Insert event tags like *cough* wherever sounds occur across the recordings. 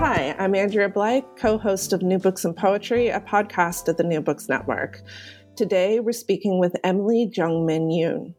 Hi, I'm Andrea Blake, co host of New Books and Poetry, a podcast of the New Books Network. Today, we're speaking with Emily Jung Min Yoon.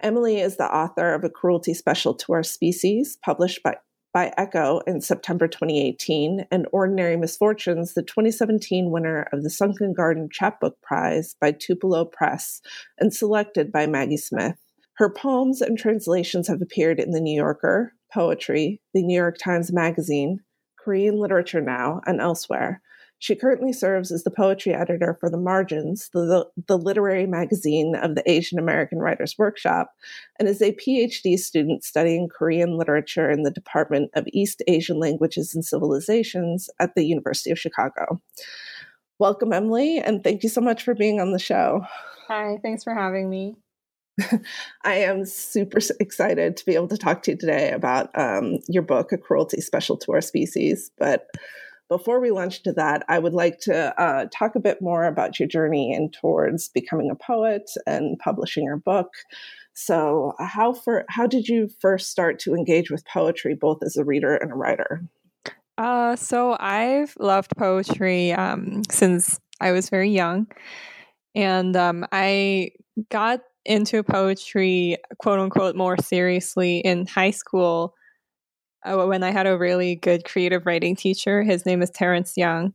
Emily is the author of A Cruelty Special to Our Species, published by, by Ecco in September 2018, and Ordinary Misfortunes, the 2017 winner of the Sunken Garden Chapbook Prize by Tupelo Press and selected by Maggie Smith. Her poems and translations have appeared in The New Yorker, Poetry, The New York Times Magazine, Korean Literature Now, and elsewhere. She currently serves as the poetry editor for The Margins, the, the literary magazine of the Asian American Writers Workshop, and is a PhD student studying Korean literature in the Department of East Asian Languages and Civilizations at the University of Chicago. Welcome, Emily, and thank you so much for being on the show. Hi, thanks for having me. *laughs* I am super excited to be able to talk to you today about um, your book, A Cruelty Special to Our Species. But before we launch into that, I would like to uh, talk a bit more about your journey in towards becoming a poet and publishing your book. So, how for how did you first start to engage with poetry, both as a reader and a writer? Uh, so I've loved poetry um, since I was very young, and um, I got into poetry, quote unquote, more seriously in high school uh, when I had a really good creative writing teacher. His name is Terrence Young.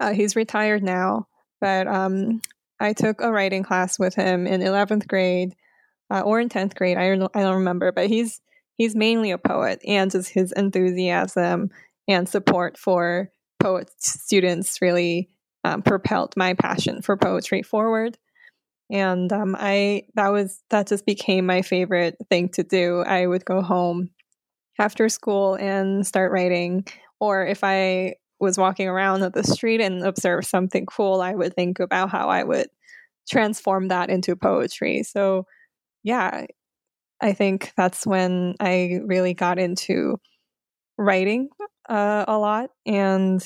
Uh, he's retired now, but um, I took a writing class with him in 11th grade uh, or in 10th grade. I don't, I don't remember, but he's he's mainly a poet, and just his enthusiasm and support for poet students really um, propelled my passion for poetry forward and um, I that was that just became my favorite thing to do. I would go home after school and start writing, or if I was walking around at the street and observe something cool, I would think about how I would transform that into poetry. So, yeah, I think that's when I really got into writing uh, a lot and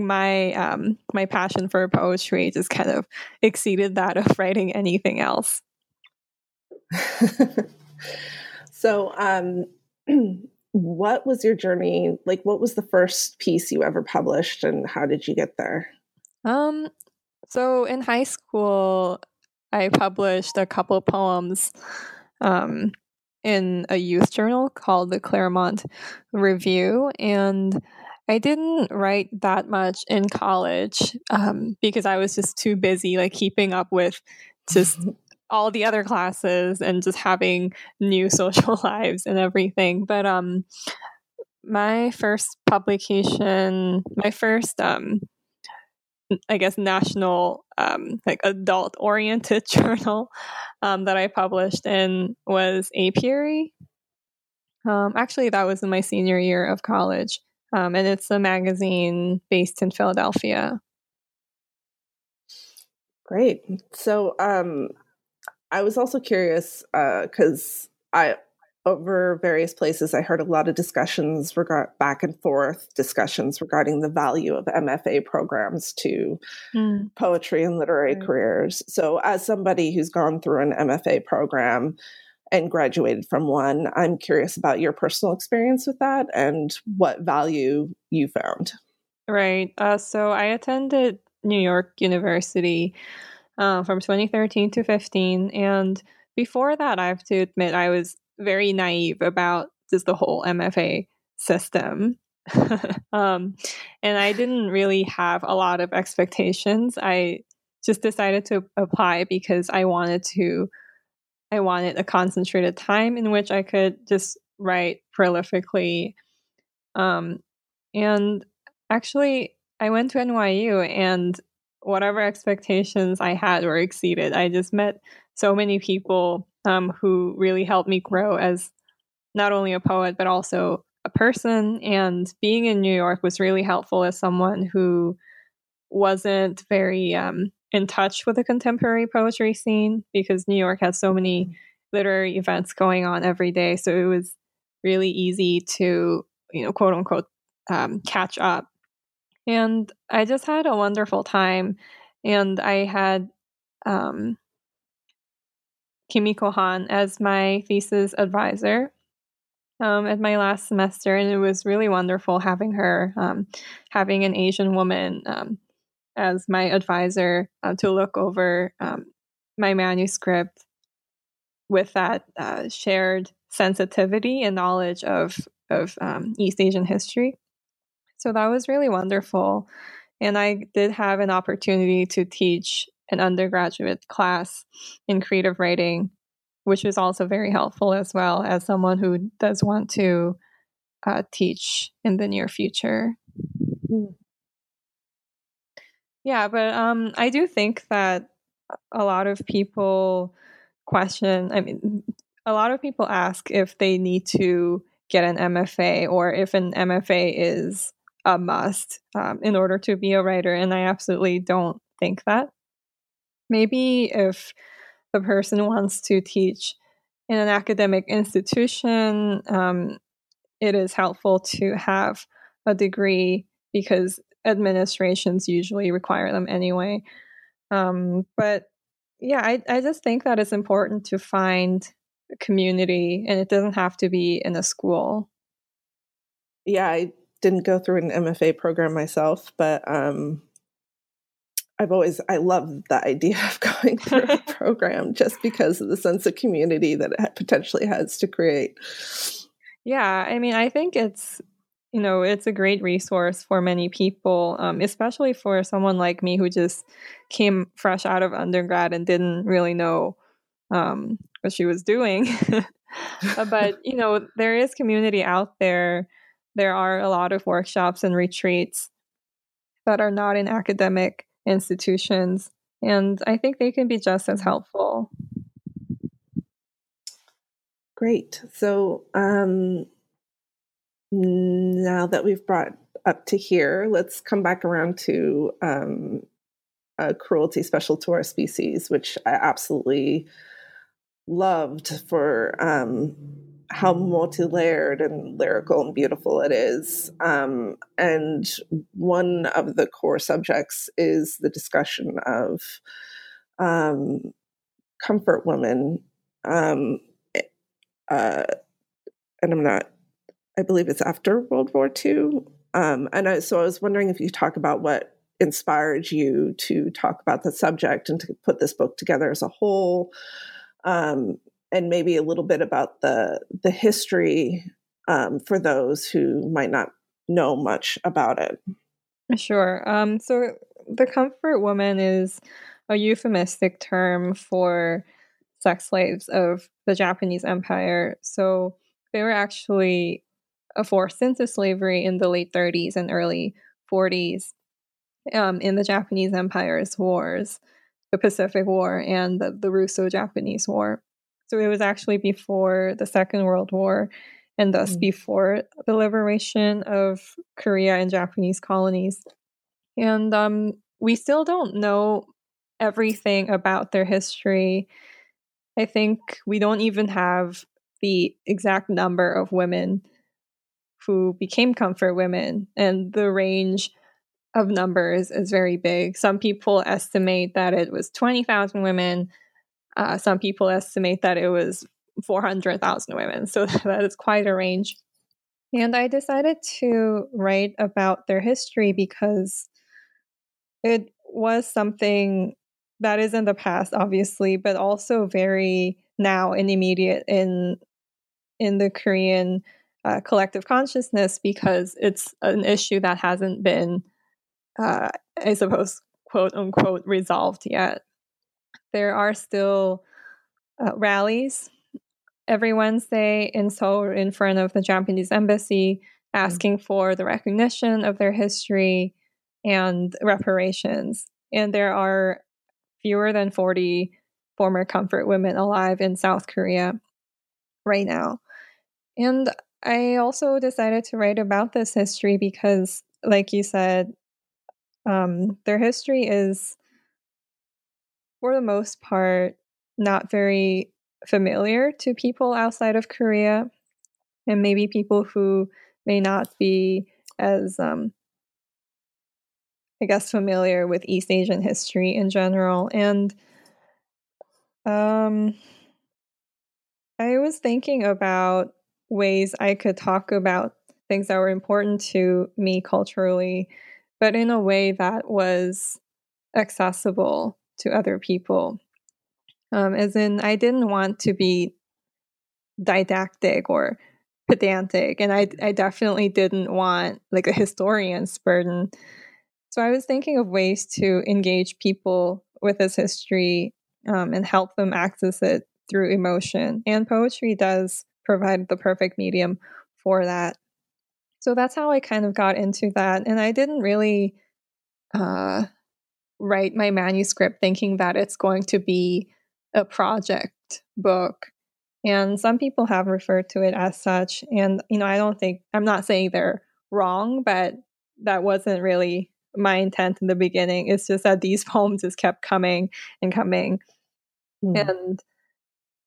my um my passion for poetry just kind of exceeded that of writing anything else. *laughs* so um *clears throat* what was your journey like what was the first piece you ever published and how did you get there? Um so in high school I published a couple poems um in a youth journal called the Claremont Review and I didn't write that much in college um, because I was just too busy, like keeping up with just *laughs* all the other classes and just having new *laughs* social lives and everything. But um, my first publication, my first, um, I guess, national, um, like adult oriented *laughs* journal um, that I published in was Apiary. Um, actually, that was in my senior year of college. Um, and it's a magazine based in Philadelphia. Great. So um, I was also curious because uh, I over various places I heard a lot of discussions regard back and forth discussions regarding the value of MFA programs to mm. poetry and literary careers. So as somebody who's gone through an MFA program, and graduated from one. I'm curious about your personal experience with that and what value you found. Right. Uh, so I attended New York University uh, from 2013 to 15. And before that, I have to admit, I was very naive about just the whole MFA system. *laughs* um, and I didn't really have a lot of expectations. I just decided to apply because I wanted to I wanted a concentrated time in which I could just write prolifically. Um, and actually, I went to NYU, and whatever expectations I had were exceeded. I just met so many people um, who really helped me grow as not only a poet, but also a person. And being in New York was really helpful as someone who wasn't very um, in touch with the contemporary poetry scene because New York has so many literary events going on every day. So it was really easy to, you know, quote unquote, um, catch up. And I just had a wonderful time. And I had um, Kimiko Hahn as my thesis advisor um, at my last semester, and it was really wonderful having her, um, having an Asian woman um, as my advisor uh, to look over um, my manuscript with that uh, shared sensitivity and knowledge of of um, East Asian history. So that was really wonderful, and I did have an opportunity to teach an undergraduate class in creative writing, which was also very helpful as well as someone who does want to uh, teach in the near future. Mm. Yeah, but um, I do think that a lot of people question. I mean, a lot of people ask if they need to get an MFA or if an MFA is a must um, in order to be a writer, and I absolutely don't think that. Maybe if the person wants to teach in an academic institution, um, it is helpful to have a degree because administrations usually require them anyway. Um, but yeah, I, I just think that it's important to find a community and it doesn't have to be in a school. Yeah, I didn't go through an MFA program myself, but um, I've always I love the idea of *laughs* going through a *laughs* program just because of the sense of community that it potentially has to create. Yeah, I mean, I think it's you know, it's a great resource for many people, um, especially for someone like me who just came fresh out of undergrad and didn't really know um, what she was doing. *laughs* Uh, but, you know, there is community out there. There are a lot of workshops and retreats that are not in academic institutions. And I think they can be just as helpful. Great. So, um, now that we've brought up to here, let's come back around to um, cruelty special to our species, which I absolutely loved for um, how multi-layered and lyrical and beautiful it is. Um, and one of the core subjects is the discussion of um, comfort women. Um, eh, uh, and I'm not I believe it's after World War II. Um, and I, so I was wondering if you talk about what inspired you to talk about the subject and to put this book together as a whole, um, and maybe a little bit about the the history um, for those who might not know much about it. Sure. Um, so the comfort woman is a euphemistic term for sex slaves of the Japanese Empire. So they were actually forced into slavery in the late 30s and early 40s um, in the Japanese Empire's wars, the Pacific War and the, the Russo Japanese War. So it was actually before the Second World War and thus mm. before the liberation of Korea and Japanese colonies. And um, we still don't know everything about their history. I think we don't even have the exact number of women who became comfort women, and the range of numbers is very big. Some people estimate that it was 20,000 women. Uh, some people estimate that it was 400,000 women. So *laughs* that is quite a range. And I decided to write about their history because it was something that is in the past, obviously, but also very now and immediate in in the Korean uh, collective consciousness because it's an issue that hasn't been, uh, I suppose, quote unquote, resolved yet. There are still uh, rallies every Wednesday in Seoul in front of the Japanese embassy asking mm-hmm. for the recognition of their history and reparations. And there are fewer than 40 former comfort women alive in South Korea right now. And I also decided to write about this history because, like you said, um, their history is, for the most part, not very familiar to people outside of Korea, and maybe people who may not be as, um, I guess, familiar with East Asian history in general. And um, I was thinking about ways I could talk about things that were important to me culturally, but in a way that was accessible to other people. Um, as in, I didn't want to be didactic or pedantic, and I, I definitely didn't want like a historian's burden. So I was thinking of ways to engage people with this history um, and help them access it through emotion. And poetry does provide the perfect medium for that. So that's how I kind of got into that. And I didn't really uh, write my manuscript thinking that it's going to be a project book. And some people have referred to it as such. And, you know, I don't think, I'm not saying they're wrong, but that wasn't really my intent in the beginning. It's just that these *laughs* poems just kept coming and coming. Mm. And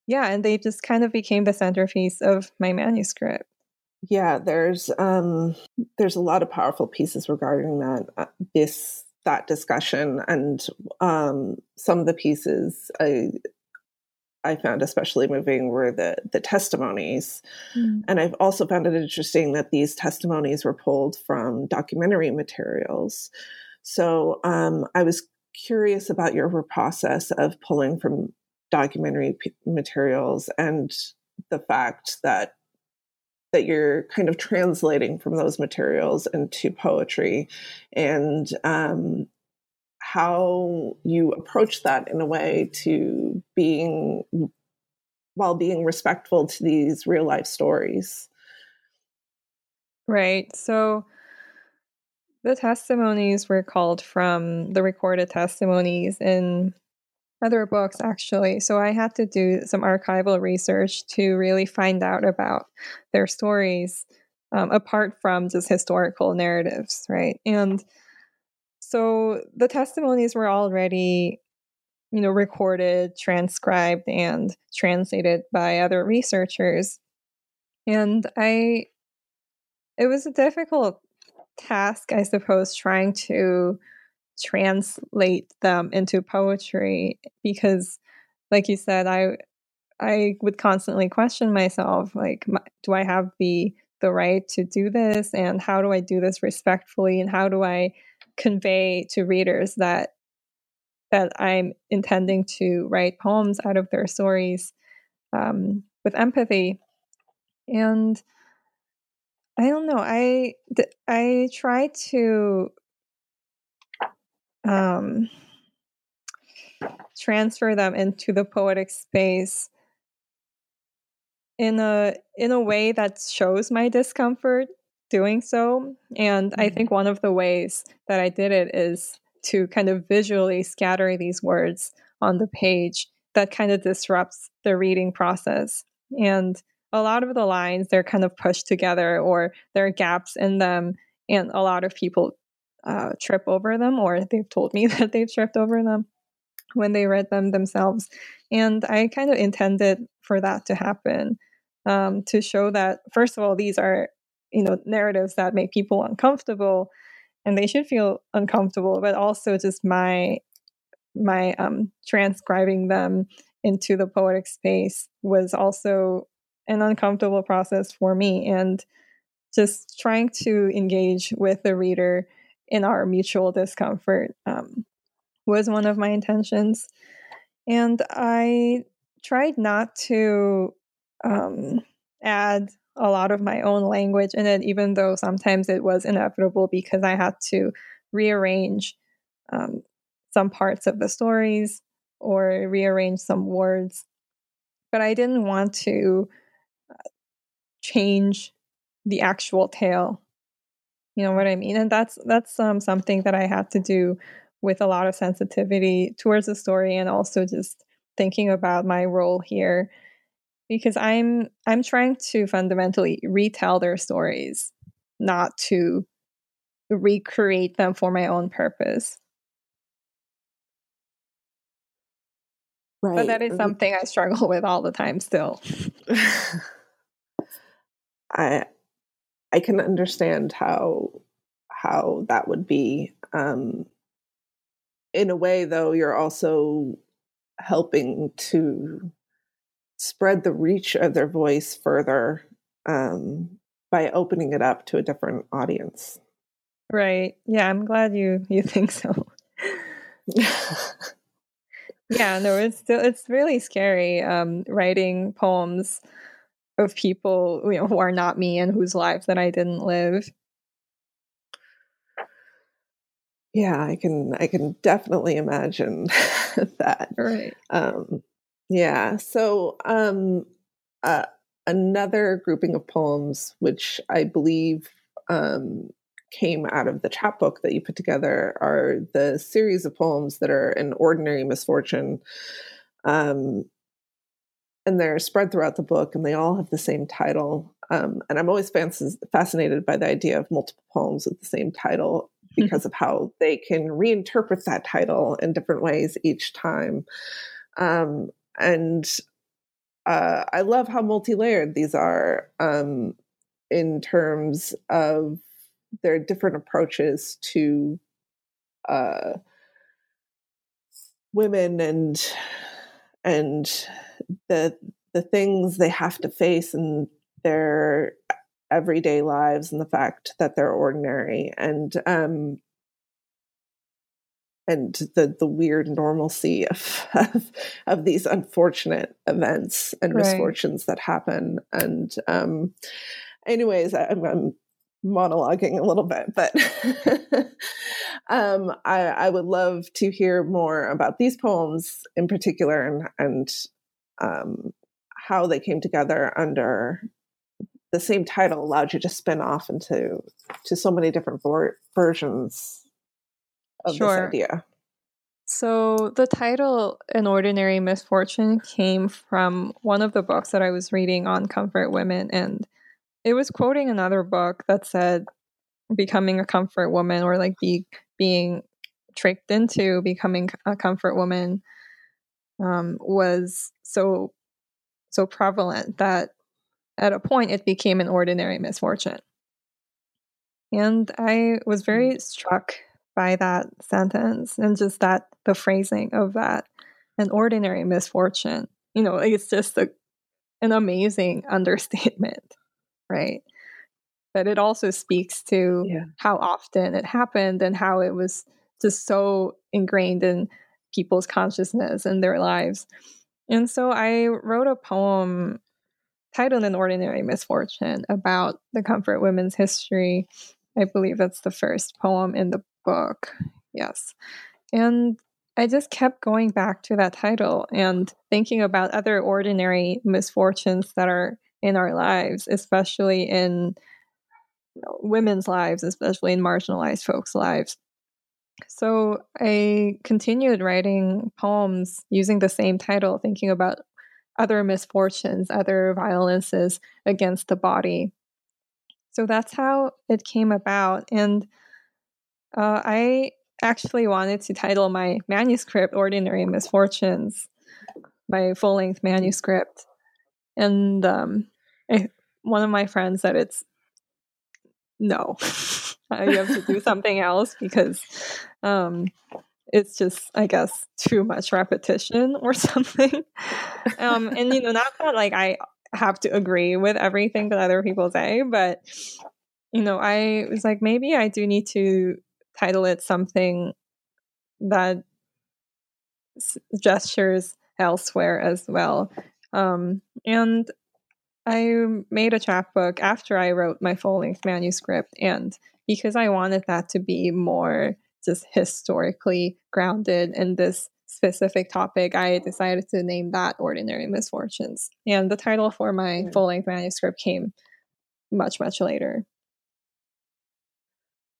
yeah, and they just kind of became the centerpiece of my manuscript. Yeah, there's um there's a lot of powerful pieces regarding that uh, this that discussion and um some of the pieces I I found especially moving were the the testimonies. Mm. And I've also found it interesting that these testimonies were pulled from documentary materials. So um, I was curious about your process of pulling from documentary p- materials and the fact that that you're kind of translating from those materials into poetry and um, how you approach that in a way to being while being respectful to these real life stories. Right so the testimonies were called from the recorded testimonies in other books actually. So I had to do some archival research to really find out about their stories um, apart from just historical narratives, right? And so the testimonies were already you know recorded transcribed and translated by other researchers and i it was a difficult task i suppose trying to translate them into poetry because like you said i i would constantly question myself like do i have the the right to do this? And how do i do this respectfully? And how do i convey to readers that that i'm intending to write poems out of their stories um, with empathy? And i don't know i i try to um, transfer them into the poetic space in a in a way that shows my discomfort doing so and i mm-hmm. think one of the ways that i did it is to kind of visually scatter these words on the page that kind of disrupts the reading process and a lot of the lines they're kind of pushed together or there are gaps in them and a lot of people uh, trip over them, or they've told me *laughs* that they've tripped over them when they read them themselves. And I kind of intended for that to happen um, to show that, first of all, these are you know narratives that make people uncomfortable, and they should feel uncomfortable. But also, just my my um, transcribing them into the poetic space was also an uncomfortable process for me, and just trying to engage with the reader in our mutual discomfort um, was one of my intentions. And I tried not to um, add a lot of my own language in it, even though sometimes it was inevitable because I had to rearrange um, some parts of the stories or rearrange some words. But I didn't want to uh, change the actual tale you know what I mean? And that's that's um, something that I had to do with a lot of sensitivity towards the story and also just thinking about my role here. because I'm I'm trying to fundamentally retell their stories, not to recreate them for my own purpose. Right. But that is something I struggle with all the time still. *laughs* I I can understand how how that would be. Um, in a way, though, you're also helping to spread the reach of their voice further um, by opening it up to a different audience. Right. Yeah, I'm glad you you *laughs* think so. *laughs* yeah, no, it's still it's really scary um, writing poems of people you know who are not me and whose lives that I didn't live. Yeah, I can I can definitely imagine *laughs* that. Right. Um, yeah. So um, uh, another grouping of poems, which I believe um, came out of the chapbook that you put together, are the series of poems that are an ordinary misfortune. Um, and they're spread throughout the book, and they all have the same title. Um, and I'm always fascinated by the idea of multiple poems with the same title because mm-hmm. of how they can reinterpret that title in different ways each time. Um, and uh, I love how multi layered these are um, in terms of their different approaches to uh, women and and the the things they have to face in their everyday lives and the fact that they're ordinary and um and the the weird normalcy of *laughs* of, of these unfortunate events and right. misfortunes that happen and um anyways I'm, I'm monologuing a little bit but *laughs* um I, I would love to hear more about these poems in particular and and um how they came together under the same title allowed you to spin off into to so many different vor- versions of sure. this idea. So the title "An Ordinary Misfortune" came from one of the books that I was reading on comfort women, and it was quoting another book that said becoming a comfort woman or like be being tricked into becoming a comfort woman um, was so so prevalent that at a point it became an ordinary misfortune. And I was very mm. struck by that sentence and just that the phrasing of that an ordinary misfortune. You know, it's just a, an amazing *laughs* understatement, right? But it also speaks to yeah. how often it happened and how it was just so ingrained in people's consciousness and their lives. And so I wrote a poem titled An Ordinary Misfortune about the Comfort Women's history. I believe that's the first poem in the book. Yes. And I just kept going back to that title and thinking about other ordinary misfortunes that are in our lives, especially in you know, women's lives, especially in marginalized folks' lives. So I continued writing poems using the same title, thinking about other misfortunes, other violences against the body. So that's how it came about. And uh, I actually wanted to title my manuscript Ordinary Misfortunes, my full length manuscript. And um, I, one of my friends said it's no, *laughs* you have to do something else because um, it's just i guess too much repetition or *laughs* something. Um and you know not that like i have to agree with everything that other people say but you know i was like maybe i do need to title it something that gestures elsewhere as well. Um and i made a chapbook after i wrote my full-length manuscript and because i wanted that to be more just historically grounded in this specific topic, I decided to name that Ordinary Misfortunes. And the title for my mm. full length manuscript came much, much later.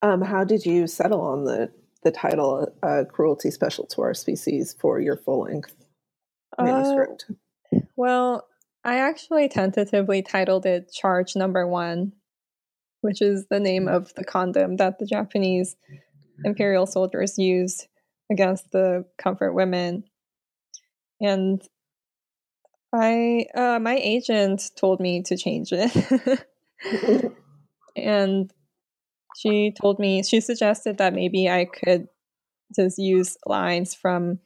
Um, how did you settle on the, the title uh, Cruelty Special to Our Species for your full length manuscript? Uh, well, I actually tentatively titled it Charge Number One, which is the name of the condom that the Japanese imperial soldiers used against the comfort women. And I, uh, my agent told me to change it. *laughs* and she told me, she suggested that maybe I could just use lines from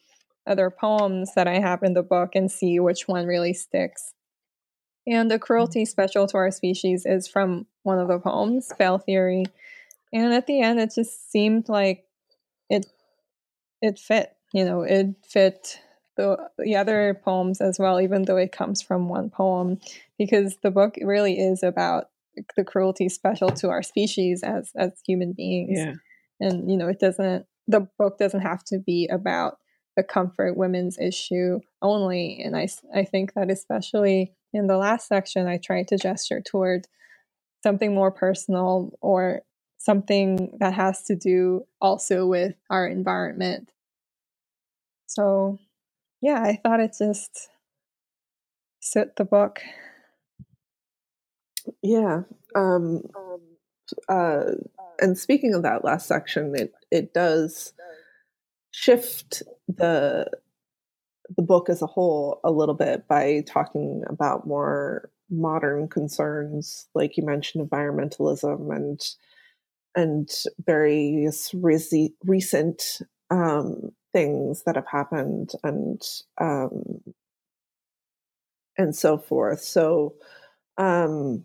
other poems that I have in the book and see which one really sticks. And the mm. cruelty special to our species is from one of the poems, Fail Theory. And at the end, it just seemed like it it fit. You know, it fit the the other poems as well, even though it comes from one poem, because the book really is about the cruelty special to our species as as human beings. Yeah. And you know, it doesn't the book doesn't have to be about the comfort women's issue only. And I, I think that especially in the last section, I tried to gesture toward something more personal or something that has to do also with our environment. So, yeah, I thought it just fit the book. Yeah. Um, uh, and speaking of that last section, it it does shift the the book as a whole a little bit by talking about more modern concerns, like you mentioned, environmentalism and and various recent um, things that have happened and um, and so forth. So, um,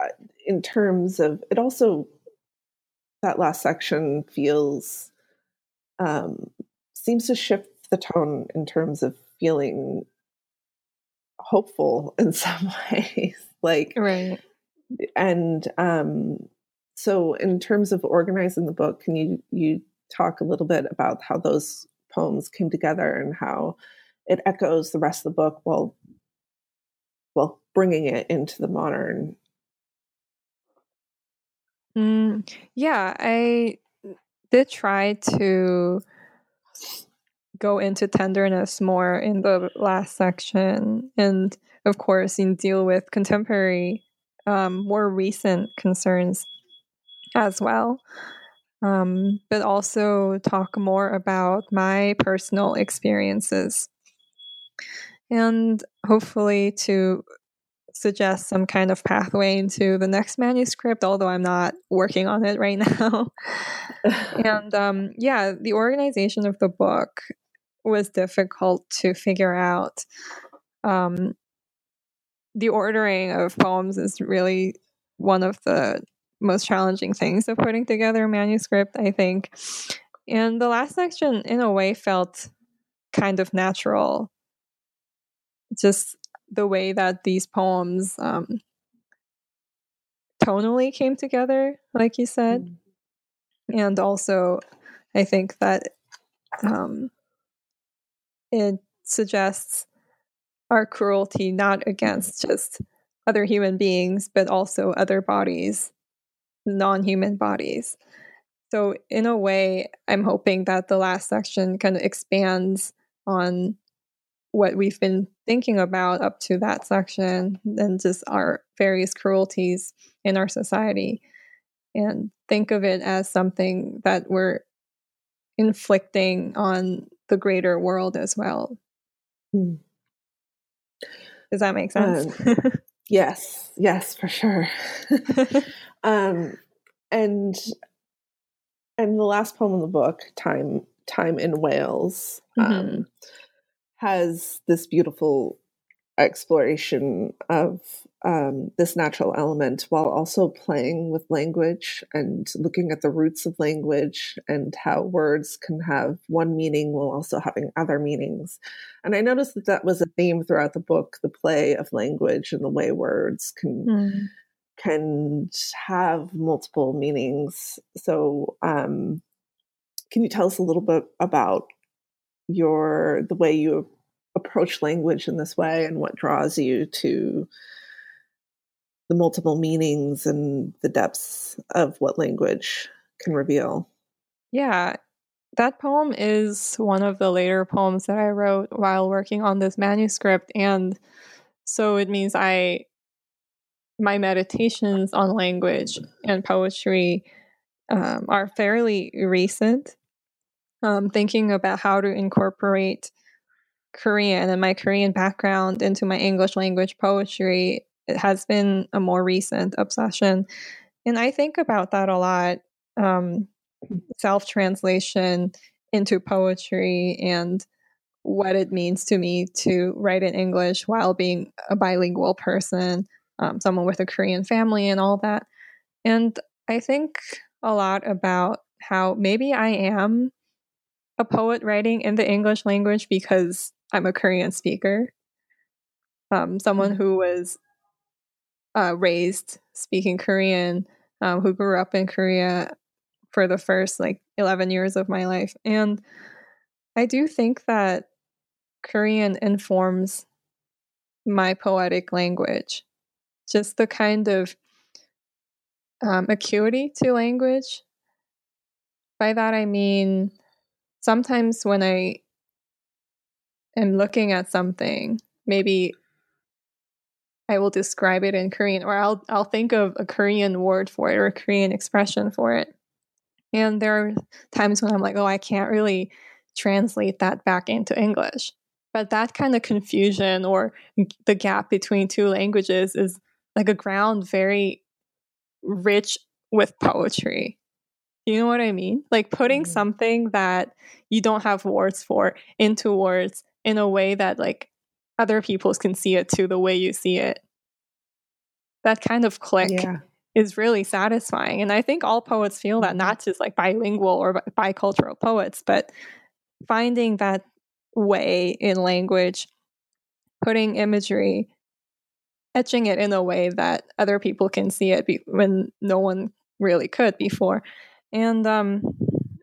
uh, in terms of it, also that last section feels um, seems to shift the tone in terms of feeling hopeful *laughs* in some ways *laughs* like right. and um so in terms of organizing the book can you you talk a little bit about how those poems came together and how it echoes the rest of the book while while bringing it into the modern? Mm, yeah, I did try to go into tenderness more in the last section, and of course, in deal with contemporary, um, more recent concerns as well. Um, but also talk more about my personal experiences and hopefully to suggest some kind of pathway into the next manuscript, although I'm not working on it right *laughs* now. and um, yeah, the organization of the book was difficult to figure out. Um, the ordering of poems is really one of the most challenging things of putting together a manuscript, I think. And the last section, in a way, felt kind of natural. Just the way that these poems um, tonally came together, like you said. Mm-hmm. And also, I think that um, it suggests our cruelty not against just other human beings, but also other bodies, non human bodies. So, in a way, I'm hoping that the last section kind of expands on what we've been thinking about up to that section and just our various cruelties in our society and think of it as something that we're inflicting on the greater world as well. Mm. Does that make sense? Um, yes, yes, for sure. *laughs* um, and and the last poem in the book, "Time Time in Wales," mm-hmm. um, has this beautiful exploration of um, this natural element while also playing with language and looking at the roots of language and how words can have one meaning while also having other meanings. And I noticed that that was a theme throughout the book the play of language and the way words can. Mm. Can have multiple meanings. So, um, can you tell us a little bit about your the way you approach language in this way and what draws you to the multiple meanings and the depths of what language can reveal. Yeah. that poem is one of the later poems that I wrote while working on this manuscript. And so it means I, my meditations on language and poetry um, are fairly recent. Um, thinking about how to incorporate Korean and my Korean background into my English language poetry it has been a more recent obsession. And I think about that a lot. Um, self translation into poetry and what it means to me to write in English while being a bilingual person, um, someone with a Korean family, and all that. And I think a lot about how maybe I am a poet writing in the English language because I'm a Korean speaker. Um, someone mm-hmm. who was uh, raised speaking Korean, um, who grew up in Korea for the first like 11 years of my life. And I do think that Korean informs my poetic language. Just the kind of um, acuity to language. By that I mean, sometimes when I am looking at something, maybe I will describe it in Korean, or I'll I'll think of a Korean word for it or a Korean expression for it. And there are times when I'm like, oh, I can't really translate that back into English. But that kind of confusion or the gap between two languages is like a ground very rich with poetry. You know what I mean? Like putting mm-hmm. something that you don't have words for into words in a way that like other people can see it too the way you see it. That kind of click yeah is really satisfying. And I think all poets feel that, mm-hmm. not just like bilingual or bicultural poets, but finding that way in language, putting imagery, etching it in a way that other people can see it be- when no one really could before. And um,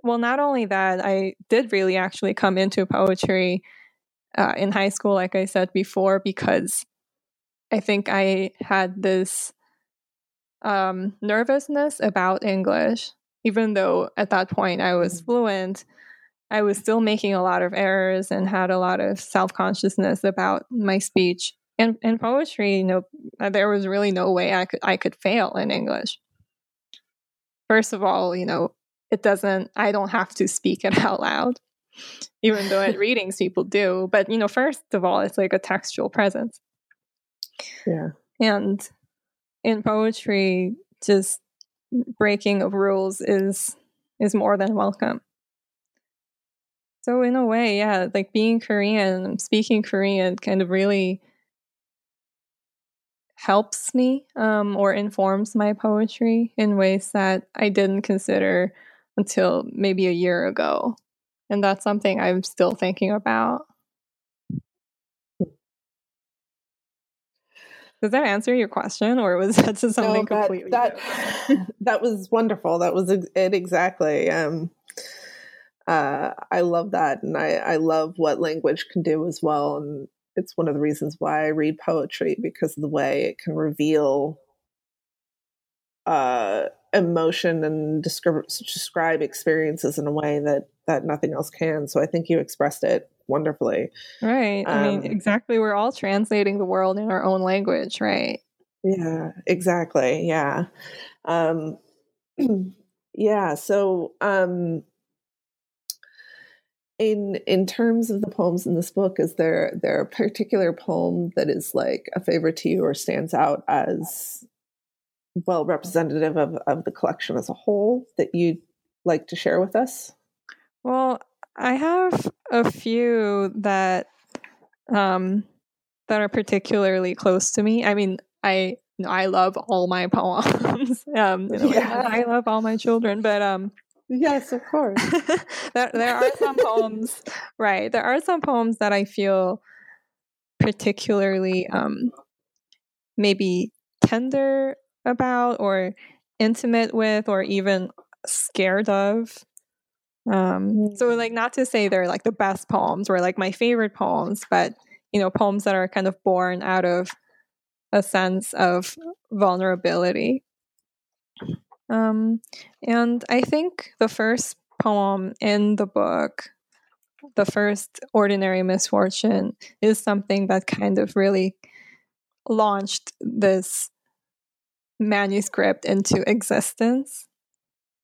well, not only that, I did really actually come into poetry uh, in high school, like I said before, because I think I had this um, nervousness about English. Even though at that point I was mm. fluent, I was still making a lot of errors and had a lot of self consciousness about my speech. And in poetry, you know, uh, there was really no way I could I could fail in English. First of all, you know, it doesn't. I don't have to speak it *laughs* out loud, even though at readings people do. But you know, first of all, it's like a textual presence. Yeah. And in poetry, just breaking of rules is is more than welcome. So in a way, yeah, like being Korean, speaking Korean kind of really helps me um, or informs my poetry in ways that I didn't consider until maybe a year ago. And that's something I'm still thinking about. Does that answer your question, or was that just something no, that, completely that *laughs* that was wonderful? That was it exactly. Um, uh, I love that, and I, I love what language can do as well. And it's one of the reasons why I read poetry because of the way it can reveal uh, emotion and describe, describe experiences in a way that that nothing else can. So I think you expressed it wonderfully. Right. Um, I mean, um, exactly. We're all translating the world in our own language, right? Yeah, exactly. Yeah. Um, *clears throat* yeah. So, um, in in terms of the poems in this book, is there there a particular poem that is like a favorite to you or stands out as well representative of, of the collection as a whole that you'd like to share with us? Well, I have a few that um that are particularly close to me. I mean, I I love all my *laughs* poems. um, you know, yeah. I love all my children, but um, yes, of course. *laughs* there, there are some poems, *laughs* right? There are some poems that I feel particularly um, maybe tender about, or intimate with, or even scared of. Um, so mm. like not to say they're like the best poems or like my favorite poems, but you know, poems that are kind of born out of a sense of vulnerability. Um, and I think the first poem in the book, the first ordinary misfortune, is something that kind of really launched this manuscript into existence.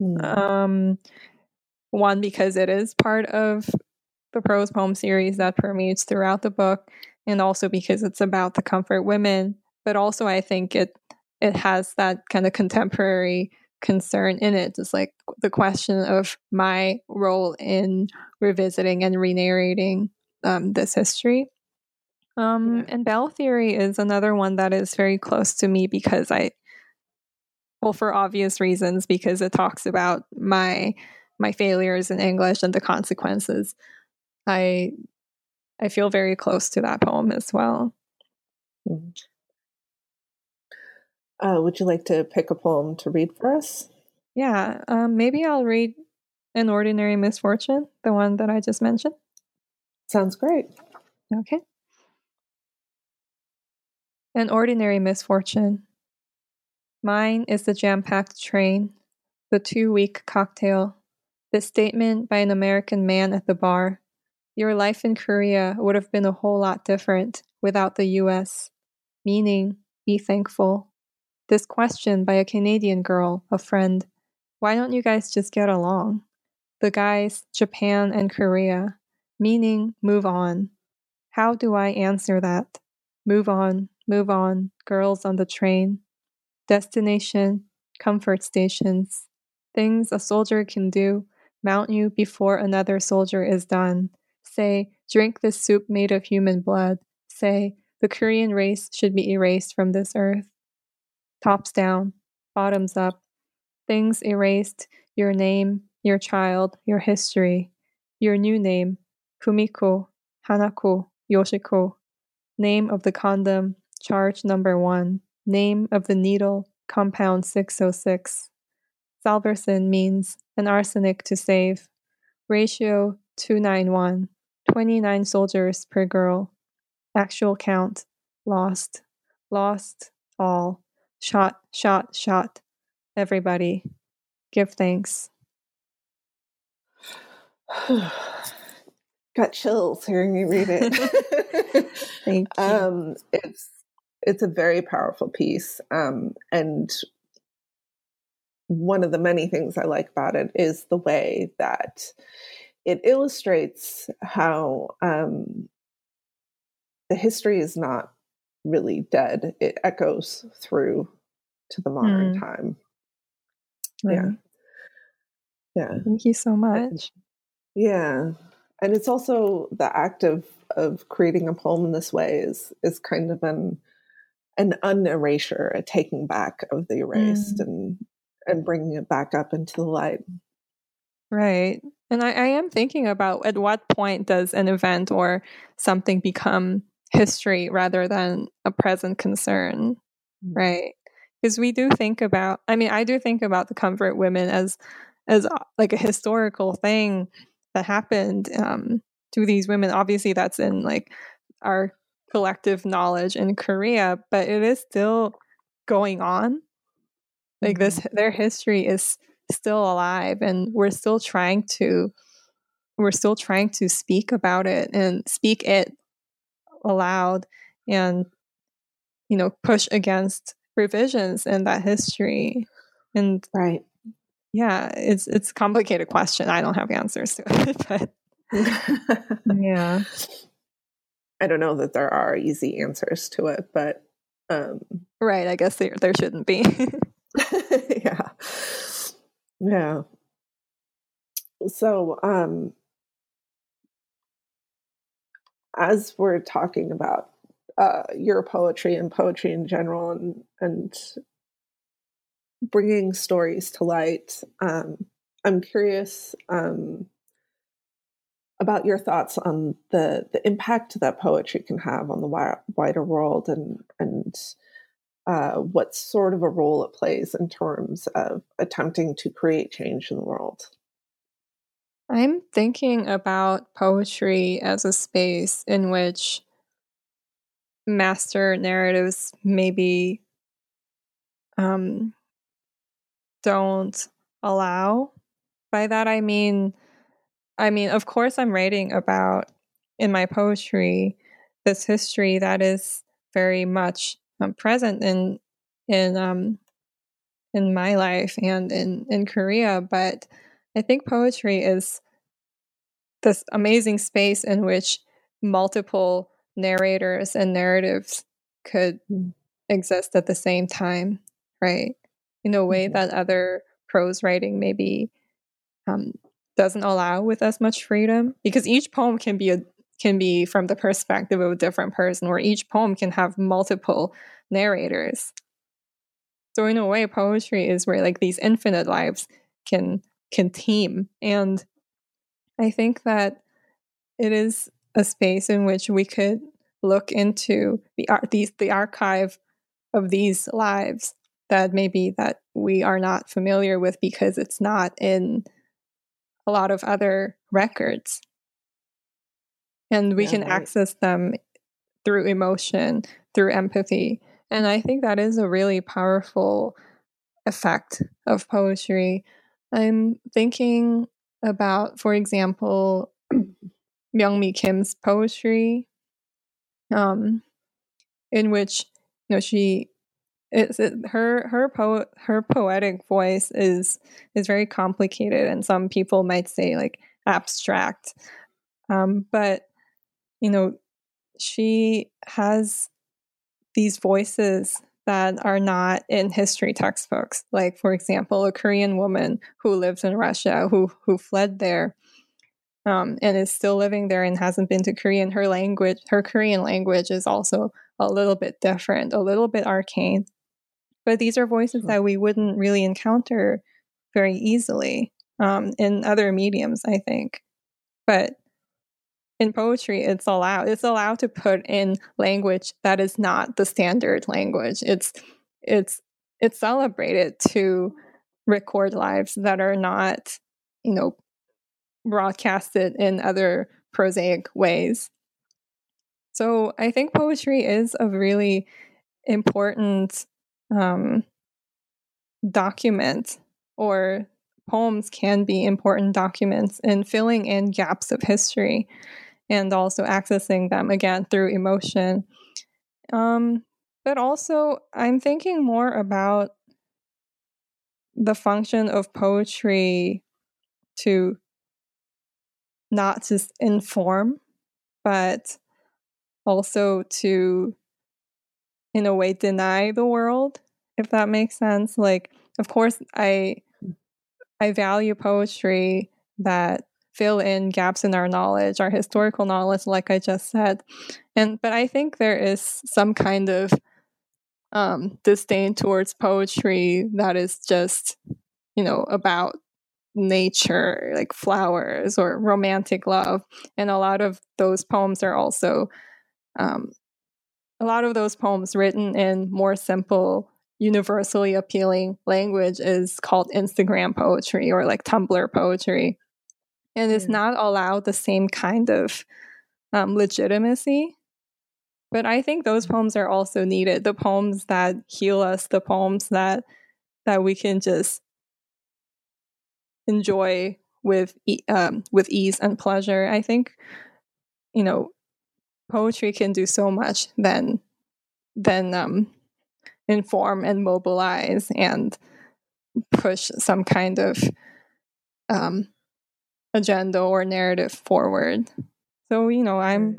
Mm. Um, one, because it is part of the prose poem series that permeates throughout the book, and also because it's about the comfort women. But also, I think it it has that kind of contemporary concern in it. It's like the question of my role in revisiting and re-narrating um, this history. Um. And Bell Theory is another one that is very close to me because I, well, for obvious reasons, because it talks about my my failures in English and the consequences. I I feel very close to that poem as well. Mm-hmm. Uh, would you like to pick a poem to read for us? Yeah, um, maybe I'll read An Ordinary Misfortune, the one that I just mentioned. Sounds great. Okay. An ordinary misfortune. Mine is the jam packed train, the two week cocktail, the statement by an American man at the bar Your life in Korea would have been a whole lot different without the US. Meaning, be thankful. This question by a Canadian girl, a friend Why don't you guys just get along? The guys, Japan and Korea. Meaning, move on. How do I answer that? Move on, move on, girls on the train. Destination, comfort stations. Things a soldier can do mount you before another soldier is done. Say, drink this soup made of human blood. Say, the Korean race should be erased from this earth tops down, bottoms up, things erased, your name, your child, your history, your new name, Kumiko, Hanako, Yoshiko, name of the condom, charge number one, name of the needle, compound 606. Salvarsan means an arsenic to save. Ratio 291, 29 soldiers per girl. Actual count, lost, lost, all. Shot, shot, shot. Everybody, give thanks. *sighs* Got chills hearing you read it. *laughs* Thank *laughs* you. Um, it's it's a very powerful piece, um, and one of the many things I like about it is the way that it illustrates how um, the history is not really dead. It echoes through to the modern mm. time. Right. Yeah. Yeah. Thank you so much. Yeah. And it's also the act of of creating a poem in this way is is kind of an an unerasure, a taking back of the erased mm. and and bringing it back up into the light. Right. And I, I am thinking about at what point does an event or something become history rather than a present concern, mm-hmm. right? Because we do think about, I mean, I do think about the comfort women as as uh, like a historical thing that happened um, to these women. Obviously, that's in like our collective knowledge in Korea, but it is still going on. Like mm-hmm. this, their history is still alive, and we're still trying to we're still trying to speak about it and speak it aloud and you know push against revisions in that history. And right. yeah it's it's a complicated question. I don't have answers to it *laughs* but yeah. *laughs* I don't know that there are easy answers to it but um right i guess there there shouldn't be *laughs* yeah. So um as we're talking about uh, your poetry and poetry in general and, and bringing stories to light, um, I'm curious um, about your thoughts on the, the impact that poetry can have on the wider world and, and uh, what sort of a role it plays in terms of attempting to create change in the world. I'm thinking about poetry as a space in which master narratives maybe um, don't allow, by that I mean I mean, of course I'm writing about in my poetry this history that is very much um, present in in um in my life and in in Korea, but I think poetry is this amazing space in which multiple narrators and narratives could mm. exist at the same time, right? In a way mm-hmm. that other prose writing maybe um, doesn't allow with as much freedom, because each poem can be a can be from the perspective of a different person, or each poem can have multiple narrators. So in a way, poetry is where like these infinite lives can can teem, and I think that it is a space in which we could look into the art these the archive of these lives that maybe that we are not familiar with because it's not in a lot of other records and we yeah, can right. access them through emotion through empathy. And i think that is a really powerful effect of poetry. I'm thinking about for example *clears throat* Myung-Mi Kim's poetry, um, in which you know she it's it, her her po- her poetic voice is is very complicated, and some people might say like abstract, um, but you know she has these voices that are not in history textbooks. Like, for example, a Korean woman who lives in Russia who who fled there um, and is still living there and hasn't been to Korean. Her language, her Korean language, is also a little bit different, a little bit arcane. But these are voices that we wouldn't really encounter very easily um, in other mediums, I think. But in poetry, it's allowed. It's allowed to put in language that is not the standard language. It's it's it's celebrated to record lives that are not, you know, broadcasted in other prosaic ways. So I think poetry is a really important um, document, or poems can be important documents in filling in gaps of history and also accessing them again through emotion. Um, but also, I'm thinking more about the function of poetry to not just inform, but also to, in a way, deny the world, if that makes sense. Like, of course, I I value poetry that fill in gaps in our knowledge, our historical knowledge, like I just said. And but I think there is some kind of um, disdain towards poetry that is just, you know, about nature, like flowers or romantic love. And a lot of those poems are also, um, a lot of those poems written in more simple, universally appealing language is called Instagram poetry or like Tumblr poetry. And it's not allowed the same kind of um, legitimacy. But I think those poems are also needed. The poems that heal us, the poems that that we can just enjoy with um, with ease and pleasure. I think you know poetry can do so much then then um, inform and mobilize and push some kind of um, agenda or narrative forward. So you know, I'm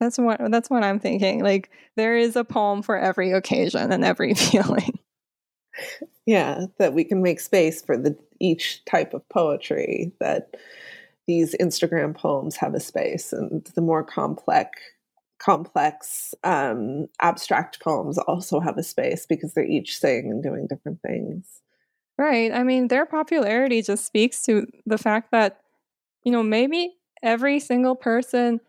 that's what that's what I'm thinking. Like there is a poem for every occasion and every *laughs* feeling. Yeah, that we can make space for the each type of poetry that these Instagram poems have a space, and the more complex complex um, abstract poems also have a space because they're each saying and doing different things. Right. I mean, their popularity just speaks to the fact that, you know, maybe every single person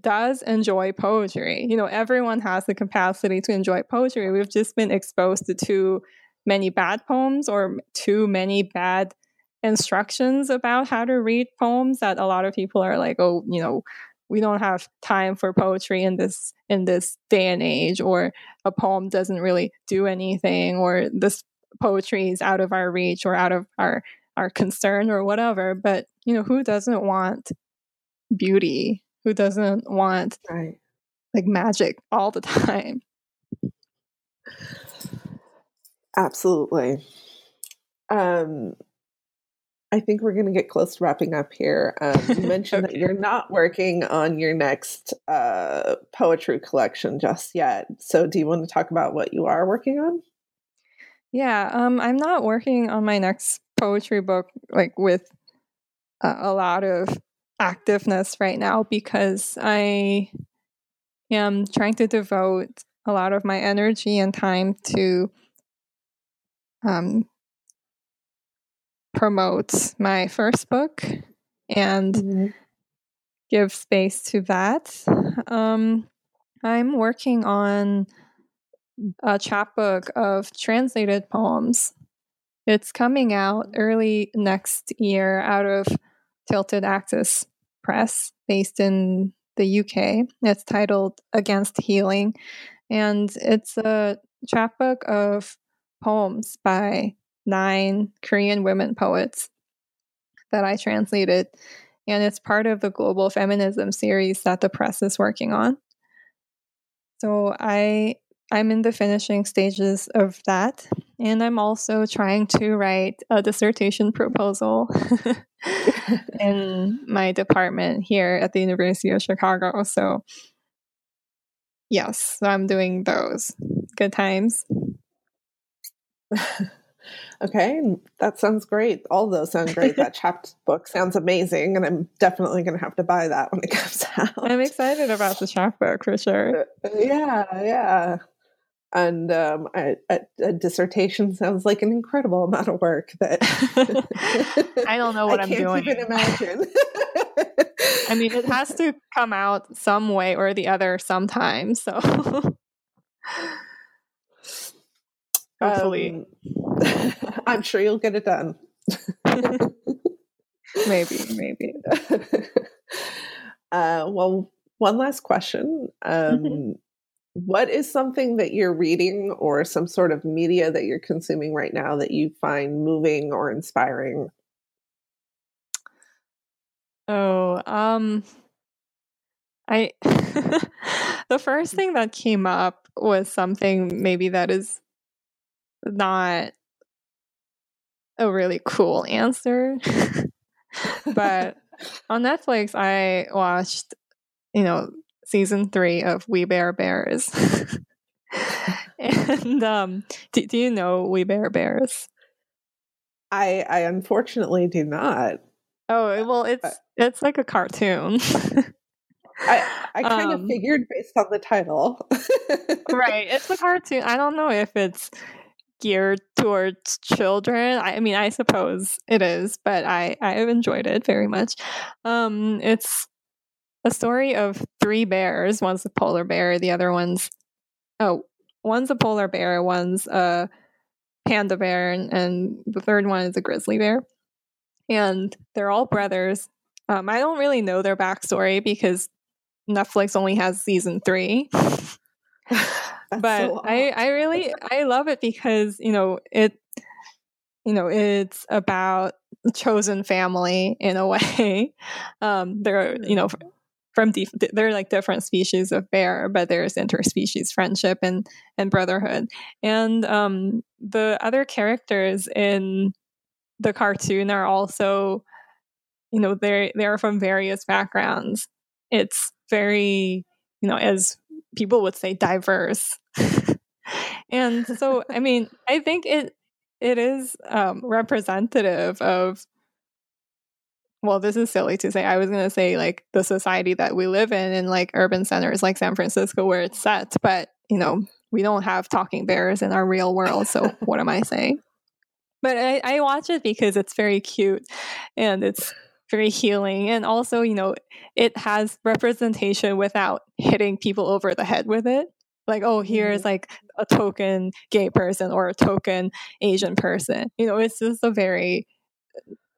does enjoy poetry. You know, everyone has the capacity to enjoy poetry. We've just been exposed to too many bad poems or too many bad instructions about how to read poems that a lot of people are like, oh, you know, we don't have time for poetry in this in this day and age or a poem doesn't really do anything or this poetry is out of our reach or out of our our concern or whatever. But you know, who doesn't want beauty? Who doesn't want right. like magic all the *laughs* time? Absolutely. Um, I think we're going to get close to wrapping up here. Um, you *laughs* mentioned okay. that you're not working on your next uh, poetry collection just yet. So, do you want to talk about what you are working on? Yeah, um, I'm not working on my next poetry book like with uh, a lot of activeness right now because I am trying to devote a lot of my energy and time to um, promote my first book and mm-hmm. give space to that. Um, I'm working on a chapbook of translated poems. It's coming out early next year out of Tilted Axis Press, based in the UK. It's titled Against Healing, and it's a chapbook of poems by nine Korean women poets that I translated. And it's part of the global feminism series that the press is working on. So I I'm in the finishing stages of that. And I'm also trying to write a dissertation proposal *laughs* in *laughs* my department here at the University of Chicago. So, yes, so I'm doing those. Good times. *laughs* okay, that sounds great. All those sound great. that chapbook sounds amazing, and I'm definitely going to have to buy that when it comes out. I'm excited about the chapbook for sure. Uh, yeah, yeah and um, a, a, a, dissertation sounds like an incredible amount of work that *laughs* I don't know *laughs* what I am can't doing. Even imagine. *laughs* I mean, it has to come out some way or the other sometime. So hopefully, um, I'm sure you'll get it done. maybe, maybe. Uh, well, one last question. Mm-hmm. Um, what is something that you're reading or some sort of media that you're consuming right now that you find moving or inspiring? Oh, um I *laughs* the first thing that came up was something maybe that is not a really cool answer. *laughs* but *laughs* on Netflix I watched, you know, season three of We Bare Bears. *laughs* and um, do, do you know We Bare Bears? I I unfortunately do not. Oh well, it's it's like a cartoon. I *laughs* I kind um, of figured based on the title. right, it's a cartoon. I don't know if it's geared towards children. I, I mean, I suppose it is, but I I have enjoyed it very much. Um, it's a story of three bears. One's a polar bear, the other one's oh, one's a polar bear, one's a panda bear, and, and the third one is a grizzly bear. And they're all brothers. Um, I don't really know their backstory because Netflix only has season three. *laughs* but so I, I really I love it because you know it you know it's about chosen family in a way *laughs* um they're you know from dif- they're like different species of bear, but there's interspecies friendship and and brotherhood. And um, the other characters in the cartoon are also, you know, they they are from various backgrounds. It's very, you know, as people would say, diverse. *laughs* and so, I mean, I think it it is um, representative of well, this is silly to say. I was going to say like the society that we live in in like urban centers like San Francisco where it's set, but you know, we don't have talking bears in our real world. So *laughs* what am I saying? But I, I watch it because it's very cute and it's very healing. And also, you know, it has representation without hitting people over the head with it. Like, oh, here's mm-hmm. like a token gay person or a token Asian person. You know, it's just a very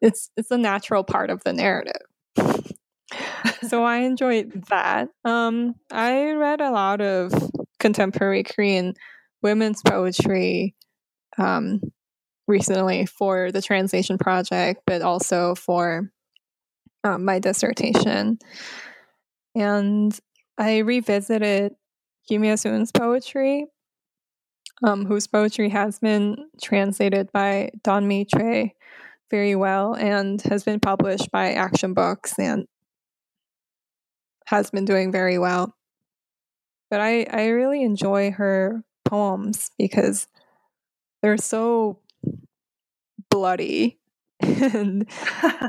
it's it's a natural part of the narrative. *laughs* so I enjoyed that. Um, I read a lot of contemporary Korean women's poetry. Um, recently for the translation project, but also for um, my dissertation. And I revisited Kim Hyesoon's poetry, um, whose poetry has been translated by Don Mee Choi very well and has been published by Action Books and has been doing very well. But I, I really enjoy her poems because they're so bloody *laughs* and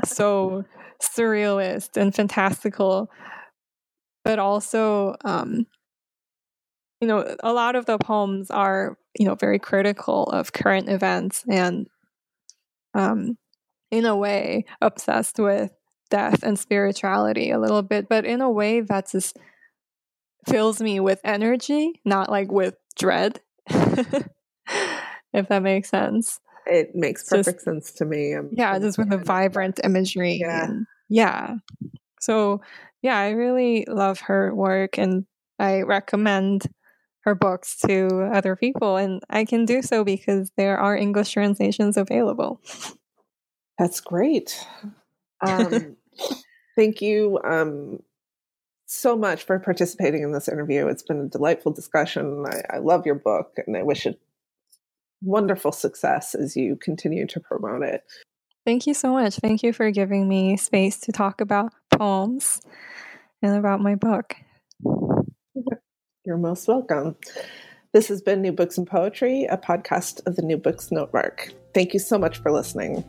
so surrealist and fantastical, but also, um, you know, a lot of the poems are, you know, very critical of current events and, um, in a way, obsessed with death and spirituality a little bit, but in a way that just fills me with energy, not like with dread. *laughs* if that makes sense. It makes perfect just, sense to me. I'm, yeah, I'm just with the vibrant imagery. Yeah. And, yeah. So, yeah, I really love her work and I recommend her books to other people. And I can do so because there are English translations available. That's great. Um, *laughs* thank you um, so much for participating in this interview. It's been a delightful discussion. I, I love your book and I wish it wonderful success as you continue to promote it. Thank you so much. Thank you for giving me space to talk about poems and about my book. *laughs* You're most welcome. This has been New Books in Poetry, a podcast of the New Books Network. Thank you so much for listening.